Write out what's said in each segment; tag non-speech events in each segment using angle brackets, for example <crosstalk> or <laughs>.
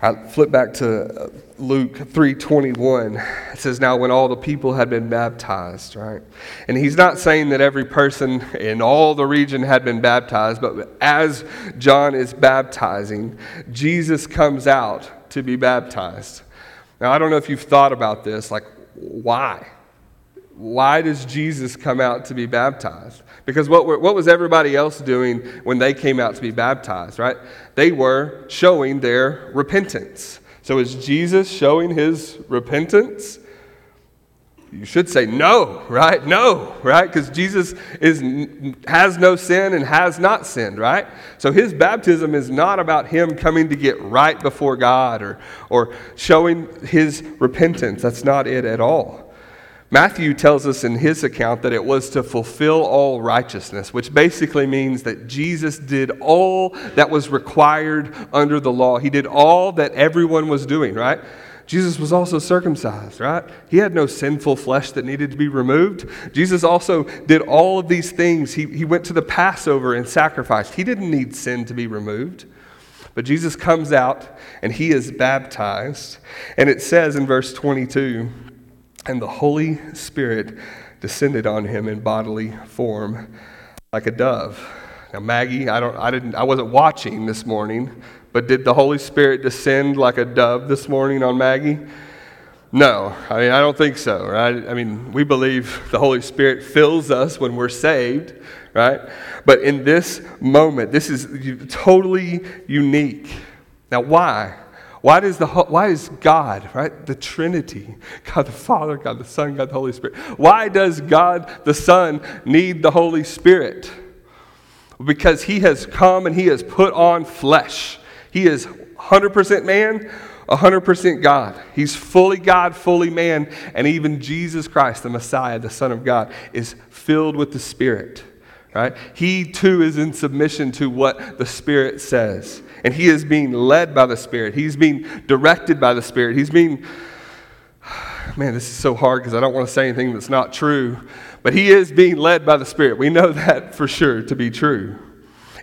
I flip back to uh, Luke 3:21. It says now when all the people had been baptized, right? And he's not saying that every person in all the region had been baptized, but as John is baptizing, Jesus comes out to be baptized. Now I don't know if you've thought about this, like why? Why does Jesus come out to be baptized? Because what, were, what was everybody else doing when they came out to be baptized, right? They were showing their repentance. So is Jesus showing his repentance? You should say no, right? No, right? Because Jesus is, has no sin and has not sinned, right? So his baptism is not about him coming to get right before God or, or showing his repentance. That's not it at all. Matthew tells us in his account that it was to fulfill all righteousness, which basically means that Jesus did all that was required under the law. He did all that everyone was doing, right? Jesus was also circumcised, right? He had no sinful flesh that needed to be removed. Jesus also did all of these things. He, he went to the Passover and sacrificed. He didn't need sin to be removed. But Jesus comes out and he is baptized. And it says in verse 22 and the Holy Spirit descended on him in bodily form like a dove. Now, Maggie, I, don't, I, didn't, I wasn't watching this morning, but did the Holy Spirit descend like a dove this morning on Maggie? No, I mean, I don't think so, right? I mean, we believe the Holy Spirit fills us when we're saved, right? But in this moment, this is totally unique. Now, why? Why does, the, why is God, right, the Trinity, God the Father, God the Son, God the Holy Spirit, why does God the Son need the Holy Spirit? Because he has come and he has put on flesh. He is 100% man, 100% God. He's fully God, fully man, and even Jesus Christ, the Messiah, the Son of God, is filled with the Spirit. Right? He too is in submission to what the Spirit says and he is being led by the Spirit. He's being directed by the Spirit. He's being, <sighs> man, this is so hard because I don't want to say anything that's not true, but he is being led by the Spirit. We know <laughs> that for sure to be true.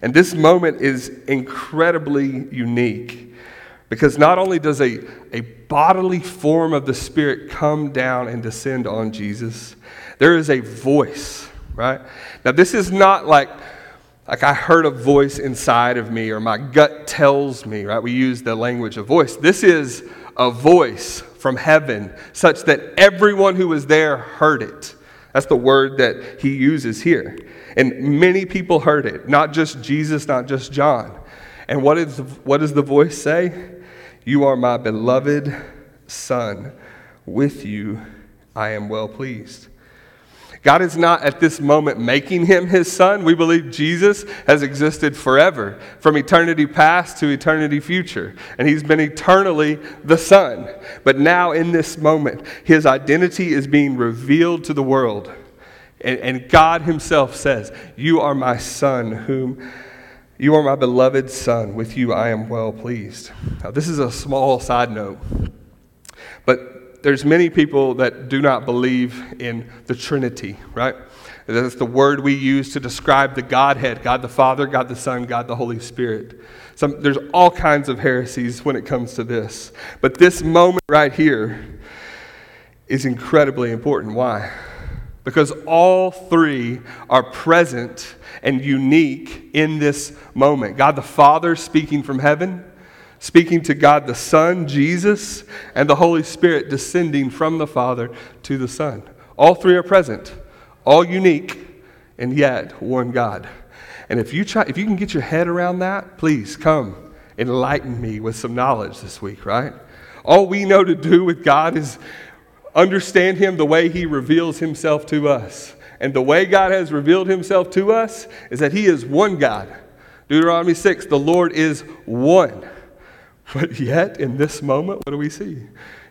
And this moment is incredibly unique because not only does a, a bodily form of the Spirit come down and descend on Jesus, there is a voice, right? Now, this is not like like I heard a voice inside of me, or my gut tells me, right? We use the language of voice. This is a voice from heaven, such that everyone who was there heard it. That's the word that he uses here. And many people heard it, not just Jesus, not just John. And what, is, what does the voice say? You are my beloved Son. With you I am well pleased. God is not at this moment making him his son. We believe Jesus has existed forever, from eternity past to eternity future. And he's been eternally the son. But now, in this moment, his identity is being revealed to the world. And, and God himself says, You are my son, whom. You are my beloved son. With you I am well pleased. Now, this is a small side note, but there's many people that do not believe in the Trinity, right? That's the word we use to describe the Godhead God the Father, God the Son, God the Holy Spirit. Some, there's all kinds of heresies when it comes to this. But this moment right here is incredibly important. Why? Because all three are present and unique in this moment. God the Father speaking from heaven, speaking to God the Son, Jesus, and the Holy Spirit descending from the Father to the Son. All three are present, all unique, and yet one God. And if you try, if you can get your head around that, please come enlighten me with some knowledge this week, right? All we know to do with God is understand Him the way He reveals Himself to us. And the way God has revealed Himself to us is that He is one God. Deuteronomy 6, the Lord is one. <laughs> But yet, in this moment, what do we see?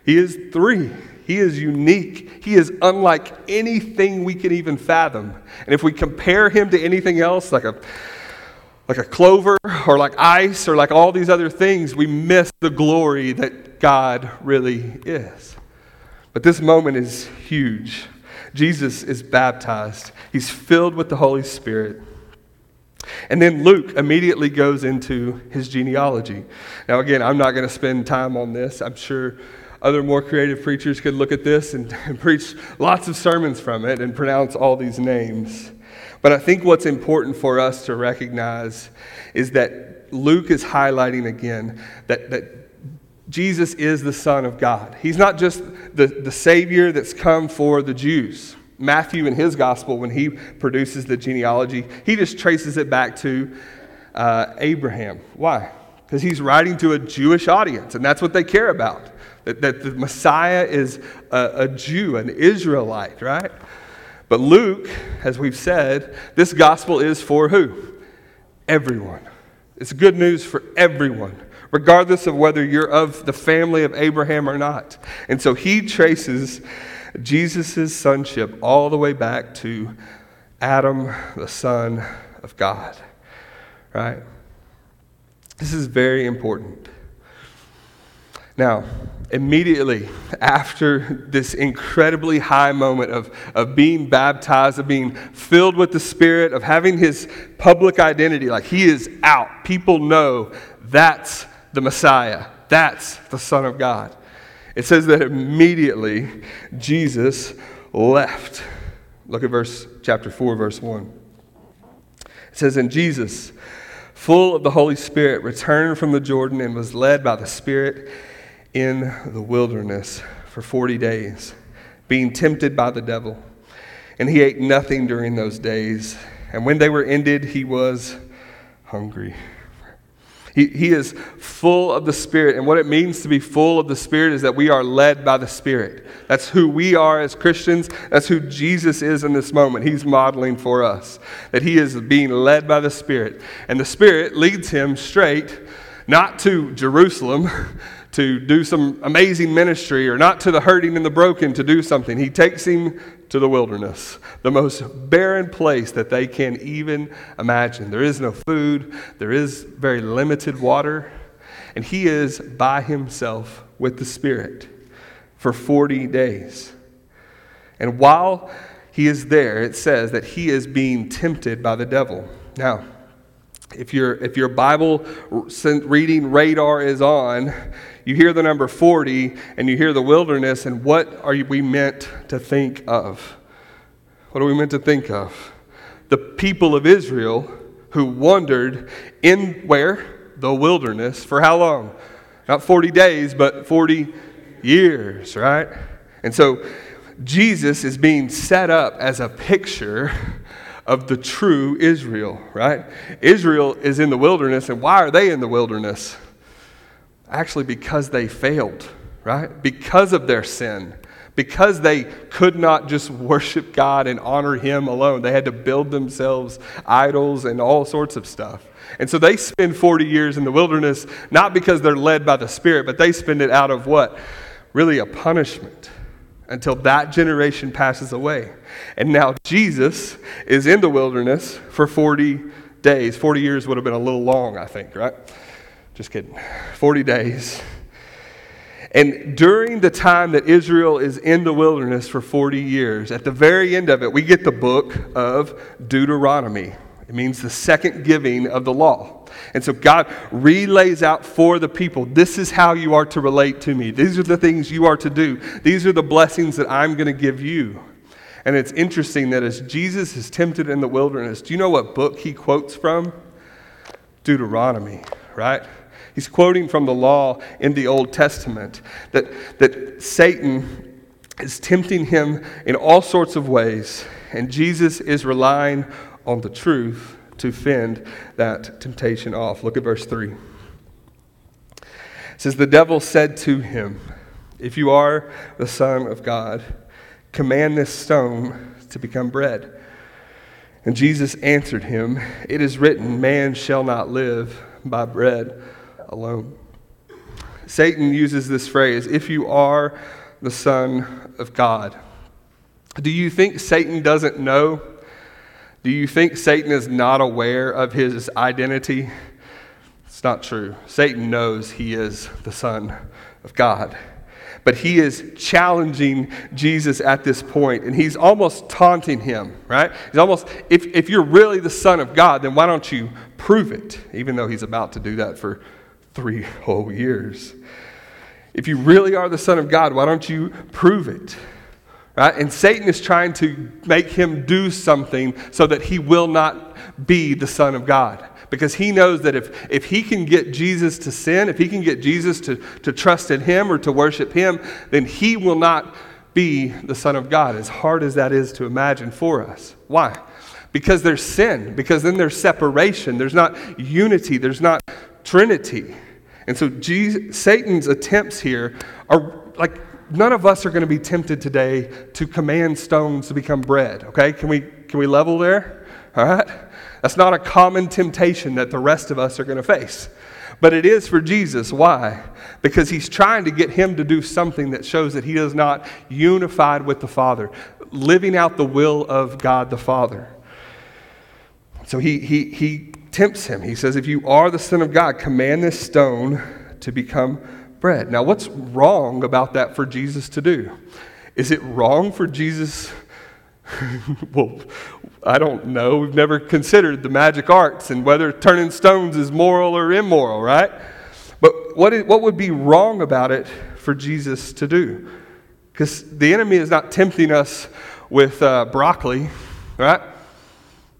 He is three. He is unique. He is unlike anything we can even fathom. And if we compare him to anything else, like a, like a clover or like ice or like all these other things, we miss the glory that God really is. But this moment is huge. Jesus is baptized, he's filled with the Holy Spirit. And then Luke immediately goes into his genealogy. Now, again, I'm not going to spend time on this. I'm sure other more creative preachers could look at this and, <laughs> and, preach lots of sermons from it and pronounce all these names. But I think what's important for us to recognize is that Luke is highlighting again that, that Jesus is the Son of God. He's not just the, the Savior that's come for the Jews. Matthew, in his gospel, when he produces the genealogy, he just traces it back to uh, Abraham. Why? Because he's writing to a Jewish audience, and that's what they care about. That, that the Messiah is a, a Jew, an Israelite, right? But Luke, as we've said, this gospel is for who? Everyone. It's good news for everyone, regardless of whether you're of the family of Abraham or not. And so he traces Jesus' sonship all the way back to Adam, the Son of God. Right? This is very important. Now, immediately after this incredibly high moment of, of being baptized, of being filled with the Spirit, of having his public identity, like he is out, people know that's the Messiah, that's the Son of God. It says that immediately Jesus left. Look at verse chapter 4 verse 1. It says and Jesus full of the Holy Spirit returned from the Jordan and was led by the Spirit in the wilderness for 40 days being tempted by the devil. And he ate nothing during those days. And when they were ended, he was hungry. He, he is full of the Spirit. And what it means to be full of the Spirit is that we are led by the Spirit. That's who we are as Christians. That's who Jesus is in this moment. He's modeling for us that he is being led by the Spirit. And the Spirit leads him straight, not to Jerusalem. <laughs> to do some amazing ministry or not to the hurting and the broken to do something. He takes him to the wilderness, the most barren place that they can even imagine. There is no food, there is very limited water, and he is by himself with the Spirit for 40 days. And while he is there, it says that he is being tempted by the devil. Now, if, your if your Bible reading radar is on, you hear the number 40 and you hear the wilderness, and what are we meant to think of? What are we meant to think of? The people of Israel who wandered in where? The wilderness. For how long? Not 40 days, but 40 years, right? And so Jesus is being set up as a picture of the true Israel, right? Israel is in the wilderness, and why are they in the wilderness? Actually, because they failed, right? Because of their sin. Because they could not just worship God and honor Him alone. They had to build themselves idols and all sorts of stuff. And so they spend 40 years in the wilderness, not because they're led by the Spirit, but they spend it out of what? Really a punishment until that generation passes away. And now Jesus is in the wilderness for 40 days. 40 years would have been a little long, I think, right? Just kidding. 40 days. And during the time that Israel is in the wilderness for 40 years, at the very end of it, we get the book of Deuteronomy. It means the second giving of the law. And so God relays out for the people this is how you are to relate to me. These are the things you are to do. These are the blessings that I'm going to give you. And it's interesting that as Jesus is tempted in the wilderness, do you know what book he quotes from? Deuteronomy, right? He's quoting from the law in the Old Testament that, that Satan is tempting him in all sorts of ways, and Jesus is relying on the truth to fend that temptation off. Look at verse 3. It says, The devil said to him, If you are the Son of God, command this stone to become bread. And Jesus answered him, It is written, Man shall not live by bread alone. Satan uses this phrase, if you are the Son of God. Do you think Satan doesn't know? Do you think Satan is not aware of his identity? It's not true. Satan knows he is the Son of God. But he is challenging Jesus at this point, and he's almost taunting him, right? He's almost, if, if you're really the Son of God, then why don't you prove it? Even though he's about to do that for three whole years. If you really are the Son of God, why don't you prove it? Right? And Satan is trying to make him do something so that he will not be the Son of God. Because he knows that if, if he can get Jesus to sin, if he can get Jesus to, to trust in him or to worship him, then he will not be the Son of God, as hard as that is to imagine for us. Why? Because there's sin, because then there's separation, there's not unity, there's not Trinity. And so Jesus, Satan's attempts here are like none of us are going to be tempted today to command stones to become bread. Okay? Can we can we level there? All right? That's not a common temptation that the rest of us are going to face. But it is for Jesus. Why? Because he's trying to get him to do something that shows that he is not unified with the Father, living out the will of God the Father. So he, he, he tempts him. He says, If you are the Son of God, command this stone to become bread. Now, what's wrong about that for Jesus to do? Is it wrong for Jesus? <laughs> well, I don't know. We've never considered the magic arts and whether turning stones is moral or immoral, right? But what, is, what would be wrong about it for Jesus to do? Because the enemy is not tempting us with uh, broccoli, right?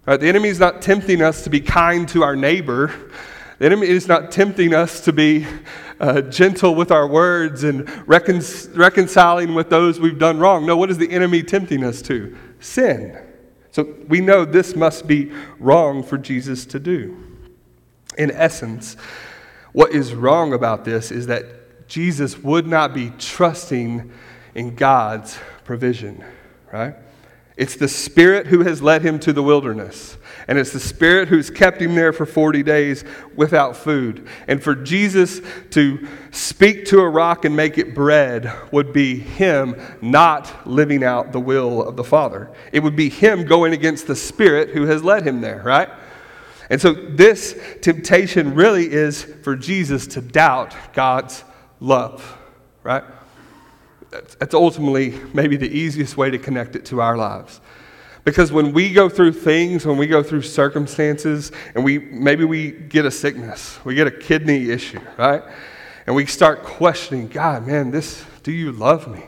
Right, the enemy is not tempting us to be kind to our neighbor. The enemy is not tempting us to be uh, gentle with our words and recon- reconciling with those we've done wrong. No, what is the enemy tempting us to? Sin. So we know this must be wrong for Jesus to do. In essence, what is wrong about this is that Jesus would not be trusting in God's provision, right? It's the Spirit who has led him to the wilderness. And it's the Spirit who's kept him there for 40 days without food. And for Jesus to speak to a rock and make it bread would be him not living out the will of the Father. It would be him going against the Spirit who has led him there, right? And so this temptation really is for Jesus to doubt God's love, right? That's ultimately maybe the easiest way to connect it to our lives. Because when we go through things, when we go through circumstances, and we maybe we get a sickness, we get a kidney issue, right? And we start questioning, God, man, this do you love me?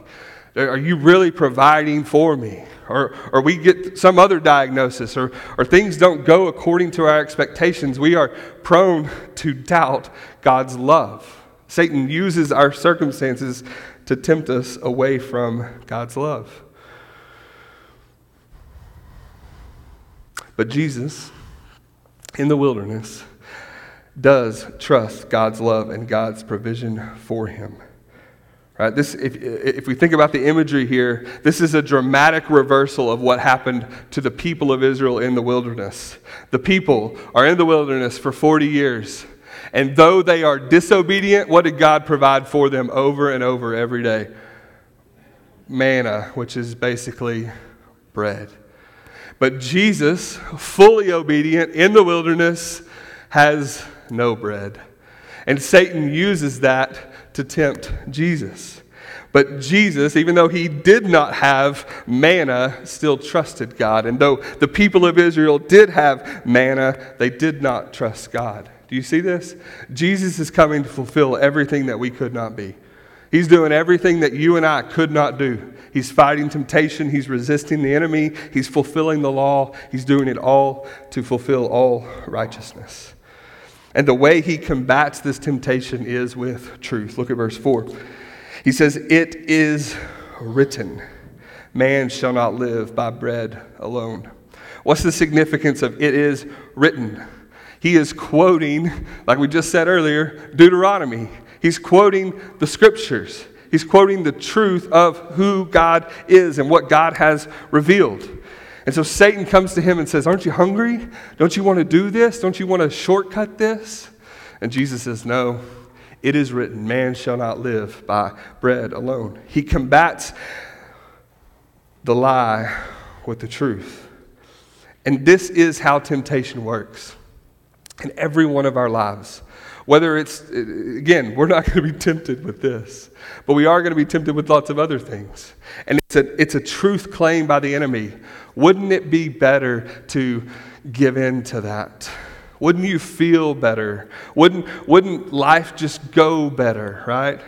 Are you really providing for me? Or, or we get some other diagnosis, or, or things don't go according to our expectations, we are prone to doubt God's love. Satan uses our circumstances to tempt us away from God's love. But Jesus, in the wilderness, does trust God's love and God's provision for him. Right? This, if, if we think about the imagery here, this is a dramatic reversal of what happened to the people of Israel in the wilderness. The people are in the wilderness for 40 years. And though they are disobedient, what did God provide for them over and over every day? Manna, which is basically bread. But Jesus, fully obedient in the wilderness, has no bread. And Satan uses that to tempt Jesus. But Jesus, even though he did not have manna, still trusted God. And though the people of Israel did have manna, they did not trust God. Do you see this? Jesus is coming to fulfill everything that we could not be. He's doing everything that you and I could not do. He's fighting temptation. He's resisting the enemy. He's fulfilling the law. He's doing it all to fulfill all righteousness. And the way he combats this temptation is with truth. Look at verse 4. He says, It is written, man shall not live by bread alone. What's the significance of it is written? He is quoting, like we just said earlier, Deuteronomy. He's quoting the scriptures. He's quoting the truth of who God is and what God has revealed. And so Satan comes to him and says, Aren't you hungry? Don't you want to do this? Don't you want to shortcut this? And Jesus says, No, it is written, man shall not live by bread alone. He combats the lie with the truth. And this is how temptation works in every one of our lives. Whether it's, again, we're not going to be tempted with this, but we are going to be tempted with lots of other things. And it's a, it's a truth claim by the enemy. Wouldn't it be better to give in to that? Wouldn't you feel better? Wouldn't, wouldn't life just go better, right?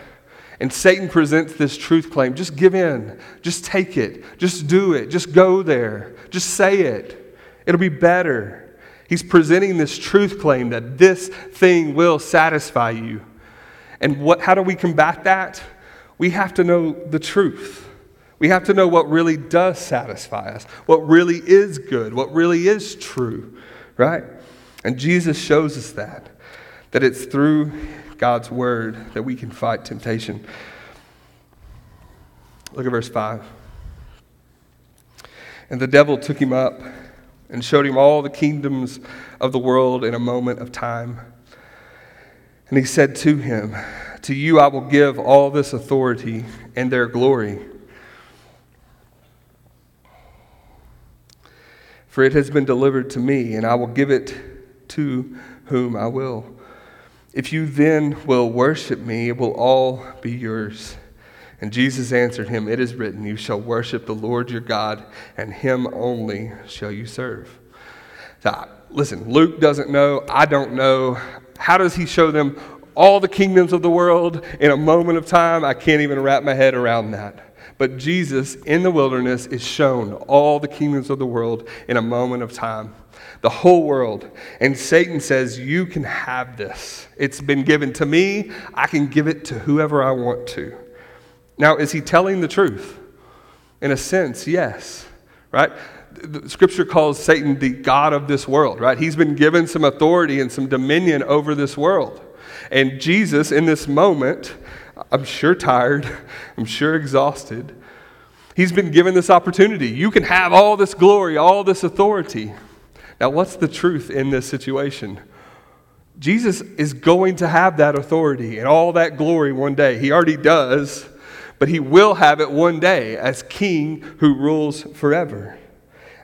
And Satan presents this truth claim just give in, just take it, just do it, just go there, just say it. It'll be better. He's presenting this truth claim that this thing will satisfy you. And what, how do we combat that? We have to know the truth. We have to know what really does satisfy us, what really is good, what really is true, right? And Jesus shows us that, that it's through God's word that we can fight temptation. Look at verse 5. And the devil took him up and showed him all the kingdoms of the world in a moment of time. And he said to him, To you I will give all this authority and their glory. For it has been delivered to me, and I will give it to whom I will. If you then will worship me, it will all be yours. And Jesus answered him, It is written, You shall worship the Lord your God, and him only shall you serve. So, listen, Luke doesn't know. I don't know. How does he show them all the kingdoms of the world in a moment of time? I can't even wrap my head around that. But Jesus in the wilderness is shown all the kingdoms of the world in a moment of time. The whole world. And Satan says, You can have this. It's been given to me. I can give it to whoever I want to. Now, is he telling the truth? In a sense, yes, right? The scripture calls Satan the God of this world, right? He's been given some authority and some dominion over this world. And Jesus, in this moment, I'm sure tired, <laughs> I'm sure exhausted, he's been given this opportunity. You can have all this glory, all this authority. Now, what's the truth in this situation? Jesus is going to have that authority and all that glory one day. He already does but he will have it one day as king who rules forever.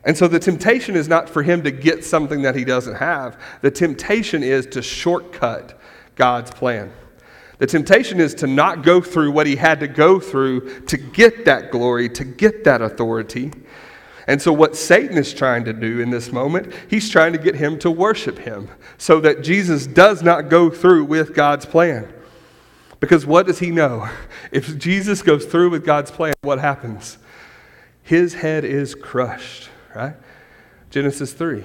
And so the temptation is not for him to get something that he doesn't have. The temptation is to shortcut God's plan. The temptation is to not go through what he had to go through to get that glory, to get that authority. And so, what Satan is trying to do in this moment, he's trying to get him to worship him so that Jesus does not go through with God's plan. Because what does he know? <laughs> If Jesus goes through with God's plan, what happens? His head is crushed, right? Genesis 3.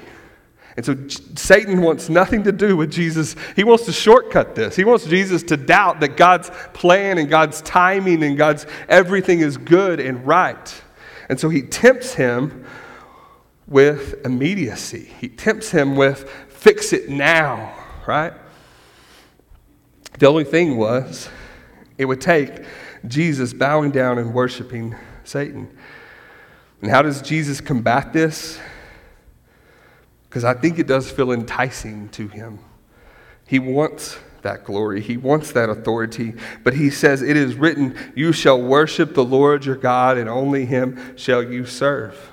And so Satan wants nothing to do with Jesus. He wants to shortcut this. He wants Jesus to doubt that God's plan and God's timing and God's everything is good and right. And so he tempts him with immediacy. He tempts him with fix it now, right? The only thing was, it would take Jesus bowing down and worshiping Satan. And how does Jesus combat this? Because I think it does feel enticing to him. He wants that glory, he wants that authority, but he says, It is written, You shall worship the Lord your God, and only him shall you serve.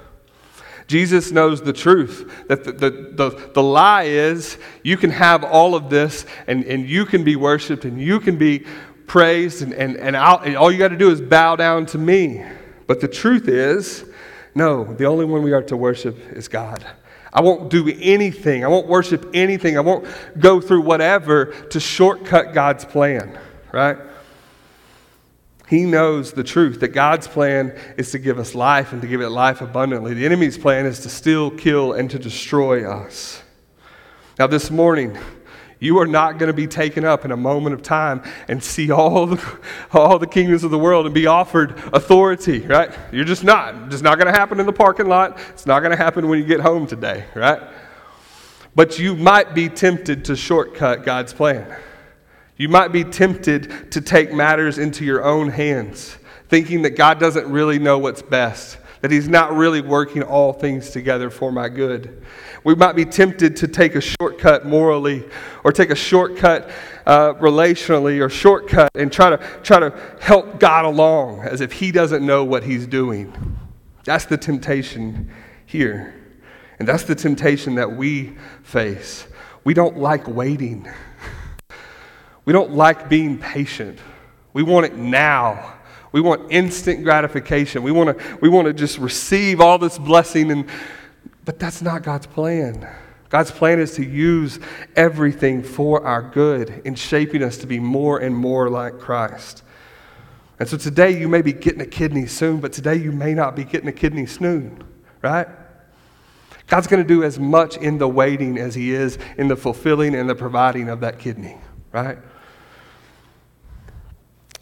Jesus knows the truth. That the, the, the, the, lie is you can have all of this and, and you can be worshiped and you can be praised and, and, and, and all you got to do is bow down to me. But the truth is, no, the only one we are to worship is God. I won't do anything. I won't worship anything. I won't go through whatever to shortcut God's plan, right? He knows the truth that God's plan is to give us life and to give it life abundantly. The enemy's plan is to steal, kill, and to destroy us. Now, this morning, you are not going to be taken up in a moment of time and see all the, all the kingdoms of the world and be offered authority, right? You're just not. It's not going to happen in the parking lot. It's not going to happen when you get home today, right? But you might be tempted to shortcut God's plan. You might be tempted to take matters into your own hands, thinking that God doesn't really know what's best, that He's not really working all things together for my good. We might be tempted to take a shortcut morally or take a shortcut uh, relationally or shortcut and try to, try to help God along as if He doesn't know what He's doing. That's the temptation here. And that's the temptation that we face. We don't like waiting. We don't like being patient. We want it now. We want instant gratification. We want to we want to just receive all this blessing and but that's not God's plan. God's plan is to use everything for our good in shaping us to be more and more like Christ. And so today you may be getting a kidney soon, but today you may not be getting a kidney soon, right? God's going to do as much in the waiting as He is in the fulfilling and the providing of that kidney, right?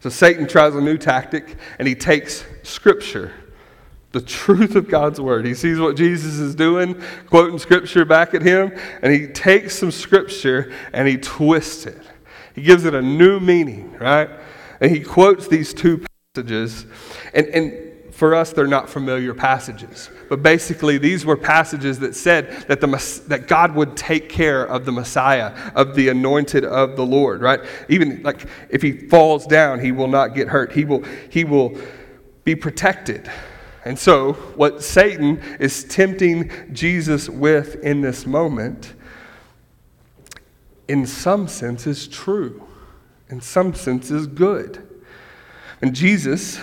So Satan tries a new tactic, and he takes Scripture the truth of God's word. He sees what Jesus is doing, quoting scripture back at him, and he takes some scripture and he twists it. He gives it a new meaning, right? And he quotes these two passages. And, and for us, they're not familiar passages. But basically, these were passages that said that, the, that God would take care of the Messiah, of the anointed of the Lord, right? Even like if he falls down, he will not get hurt. He will, he will be protected. And so, what Satan is tempting Jesus with in this moment in some sense is true, in some sense is good. And Jesus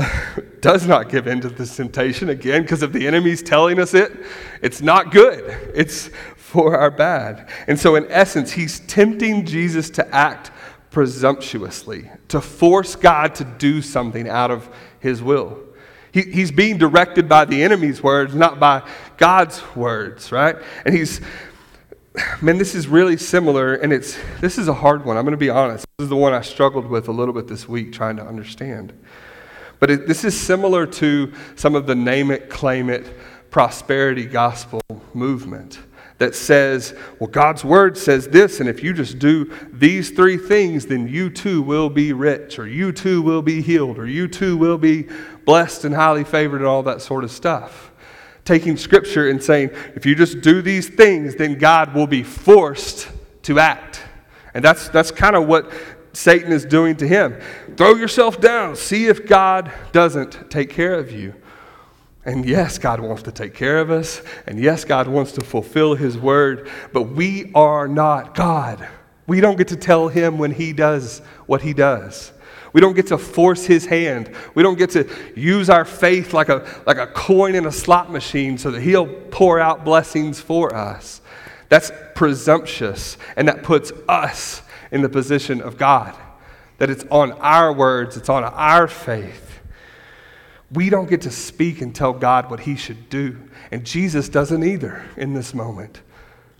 <laughs> does not give in to this temptation again because if the enemy's telling us it, it's not good. It's for our bad. And so, in essence, he's tempting Jesus to act presumptuously, to force God to do something out of his will. He, he's being directed by the enemy's words, not by God's words, right? And he's man, this is really similar, and it's this is a hard one. I'm going to be honest. This is the one I struggled with a little bit this week trying to understand. But it, this is similar to some of the name it, claim it, prosperity gospel movement that says, well, God's word says this, and if you just do these three things, then you too will be rich, or you too will be healed, or you too will be blessed and highly favored, and all that sort of stuff taking scripture and saying, if you just do these things, then God will be forced to act. And that's, that's kind of what Satan is doing to him. Throw yourself down, see if God doesn't take care of you. And yes, God wants to take care of us. And yes, God wants to fulfill his word. But we are not God. We don't get to tell him when he does what he does. We don't get to force his hand. We don't get to use our faith like a, like a coin in a slot machine so that he'll pour out blessings for us. That's presumptuous, and that puts us in the position of God. That it's on our words, it's on our faith. We don't get to speak and tell God what he should do. And Jesus doesn't either in this moment,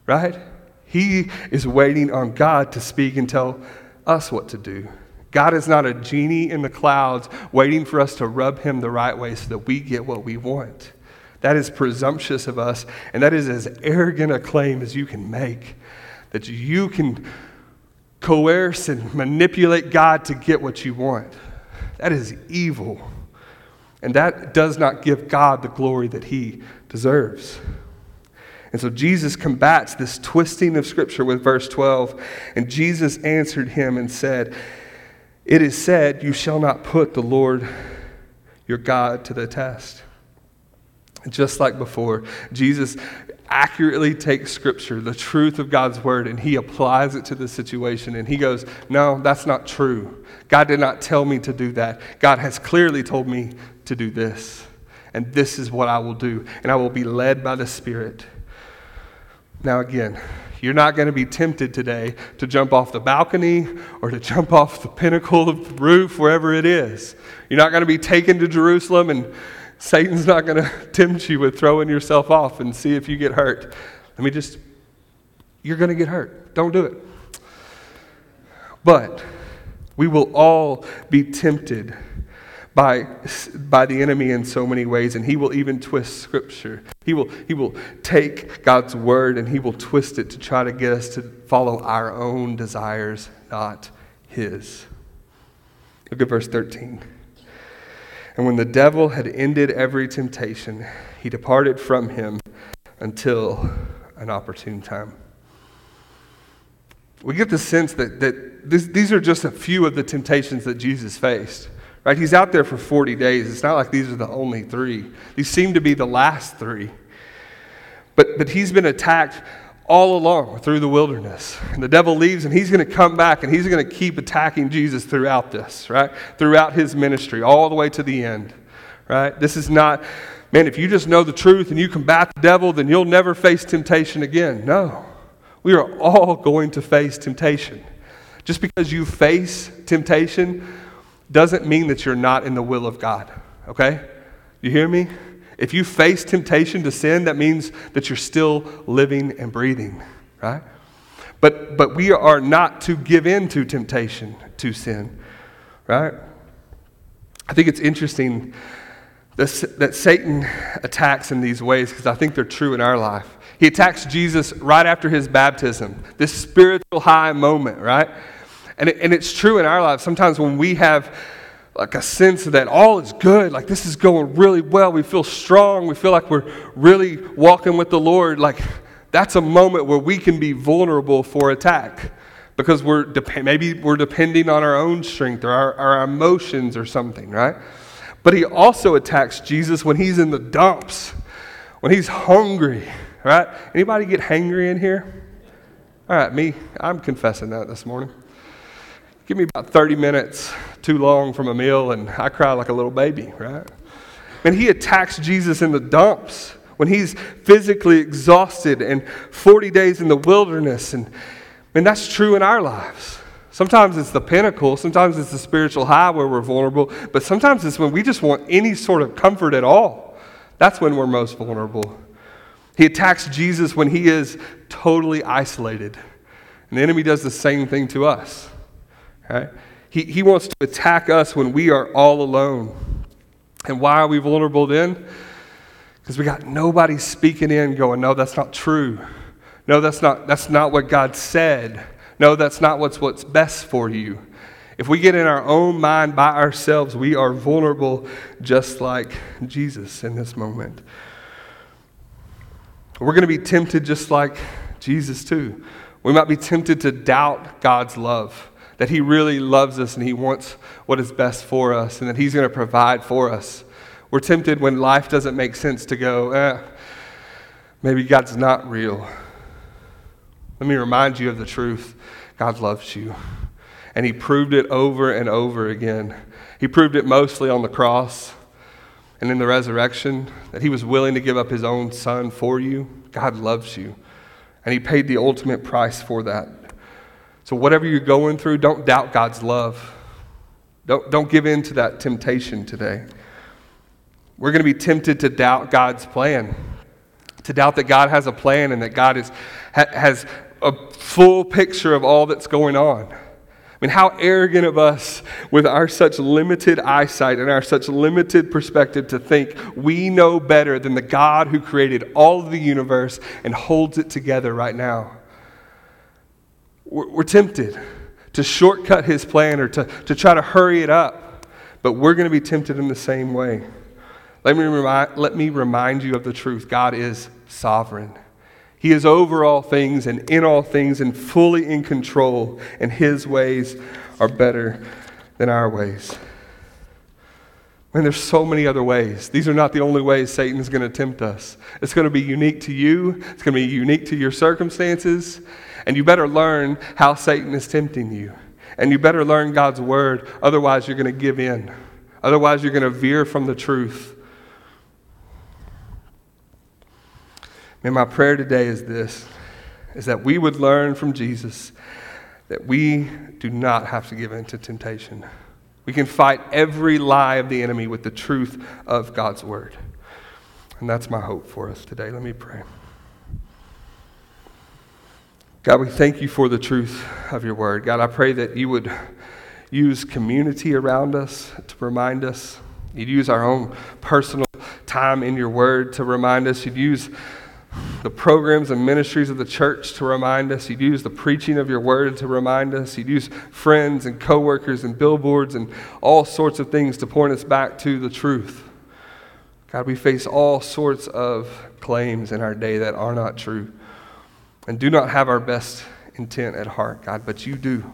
right? He is waiting on God to speak and tell us what to do. God is not a genie in the clouds waiting for us to rub him the right way so that we get what we want. That is presumptuous of us, and that is as arrogant a claim as you can make that you can coerce and manipulate God to get what you want. That is evil. And that does not give God the glory that he deserves. And so Jesus combats this twisting of Scripture with verse 12. And Jesus answered him and said, it is said, You shall not put the Lord your God to the test. Just like before, Jesus accurately takes Scripture, the truth of God's Word, and he applies it to the situation. And he goes, No, that's not true. God did not tell me to do that. God has clearly told me to do this. And this is what I will do. And I will be led by the Spirit. Now, again, you're not going to be tempted today to jump off the balcony or to jump off the pinnacle of the roof, wherever it is. You're not going to be taken to Jerusalem, and Satan's not going <laughs> to tempt you with throwing yourself off and see if you get hurt. Let me just, you're going to get hurt. Don't do it. But we will all be tempted by, by the enemy in so many ways, and he will even twist Scripture. He will, he will take God's word and he will twist it to try to get us to follow our own desires, not his. Look at verse 13. And when the devil had ended every temptation, he departed from him until an opportune time. We get the sense that, that this, these are just a few of the temptations that Jesus faced. Right? He's out there for 40 days. It's not like these are the only three. These seem to be the last three. But, but he's been attacked all along through the wilderness. And the devil leaves and he's going to come back and he's going to keep attacking Jesus throughout this, right? Throughout his ministry, all the way to the end, right? This is not, man, if you just know the truth and you combat the devil, then you'll never face temptation again. No. We are all going to face temptation. Just because you face temptation doesn't mean that you're not in the will of God, okay? You hear me? If you face temptation to sin, that means that you're still living and breathing, right? But, but we are not to give in to temptation to sin, right? I think it's interesting that, that Satan attacks in these ways because I think they're true in our life. He attacks Jesus right after his baptism, this spiritual high moment, right? And, it, and it's true in our lives. Sometimes when we have like a sense that all is good, like this is going really well, we feel strong, we feel like we're really walking with the Lord, like that's a moment where we can be vulnerable for attack because we're dep- maybe we're depending on our own strength or our, our emotions or something, right? But he also attacks Jesus when he's in the dumps, when he's hungry, right? Anybody get hangry in here? All right, me, I'm confessing that this morning. Give me about 30 minutes too long from a meal, and I cry like a little baby, right? And he attacks Jesus in the dumps when he's physically exhausted and 40 days in the wilderness. And, and that's true in our lives. Sometimes it's the pinnacle, sometimes it's the spiritual high where we're vulnerable, but sometimes it's when we just want any sort of comfort at all. That's when we're most vulnerable. He attacks Jesus when he is totally isolated. And the enemy does the same thing to us. Right? He, he wants to attack us when we are all alone. And why are we vulnerable then? Because we got nobody speaking in going, no, that's not true. No, that's not, that's not what God said. No, that's not what's, what's best for you. If we get in our own mind by ourselves, we are vulnerable just like Jesus in this moment. We're going to be tempted just like Jesus, too. We might be tempted to doubt God's love, that He really loves us and He wants what is best for us, and that He's going to provide for us. We're tempted when life doesn't make sense to go, eh, maybe God's not real. Let me remind you of the truth God loves you. And He proved it over and over again. He proved it mostly on the cross and in the resurrection, that he was willing to give up his own son for you. God loves you. And he paid the ultimate price for that. So, whatever you're going through, don't doubt God's love. Don't, don't give in to that temptation today. We're going to be tempted to doubt God's plan, to doubt that God has a plan and that God is, ha, has a full picture of all that's going on. I mean, how arrogant of us with our such limited eyesight and our such limited perspective to think we know better than the God who created all of the universe and holds it together right now. We're, tempted to shortcut his plan or to, to try to hurry it up, but we're going to be tempted in the same way. Let me, remind, let me remind you of the truth God is sovereign. He is over all things and in all things and fully in control, and His ways are better than our ways. Man, there's so many other ways. These are not the only ways Satan's going to tempt us. It's going to be unique to you, it's going to be unique to your circumstances, and you better learn how Satan is tempting you. And you better learn God's word, otherwise, you're going to give in. Otherwise, you're going to veer from the truth. And my prayer today is this is that we would learn from Jesus that we do not have to give in to temptation. We can fight every lie of the enemy with the truth of God's word. And that's my hope for us today. Let me pray. God, we thank you for the truth of your word. God, I pray that you would use community around us to remind us. You'd use our own personal time in your word to remind us. You'd use the programs and ministries of the church to remind us. You'd use the preaching of your word to remind us. You'd use friends and coworkers and billboards and all sorts of things to point us back to the truth. God, we face all sorts of claims in our day that are not true and do not have our best intent at heart, God, but you do.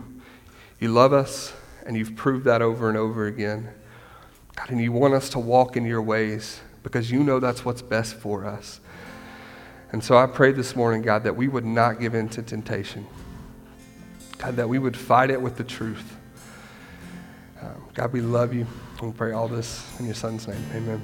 You love us, and you've proved that over and over again. God, and you want us to walk in your ways because you know that's what's best for us. And so I pray this morning, God, that we would not give in to temptation. God, that we would fight it with the truth. Um, God, we love you. We pray all this in your son's name. Amen.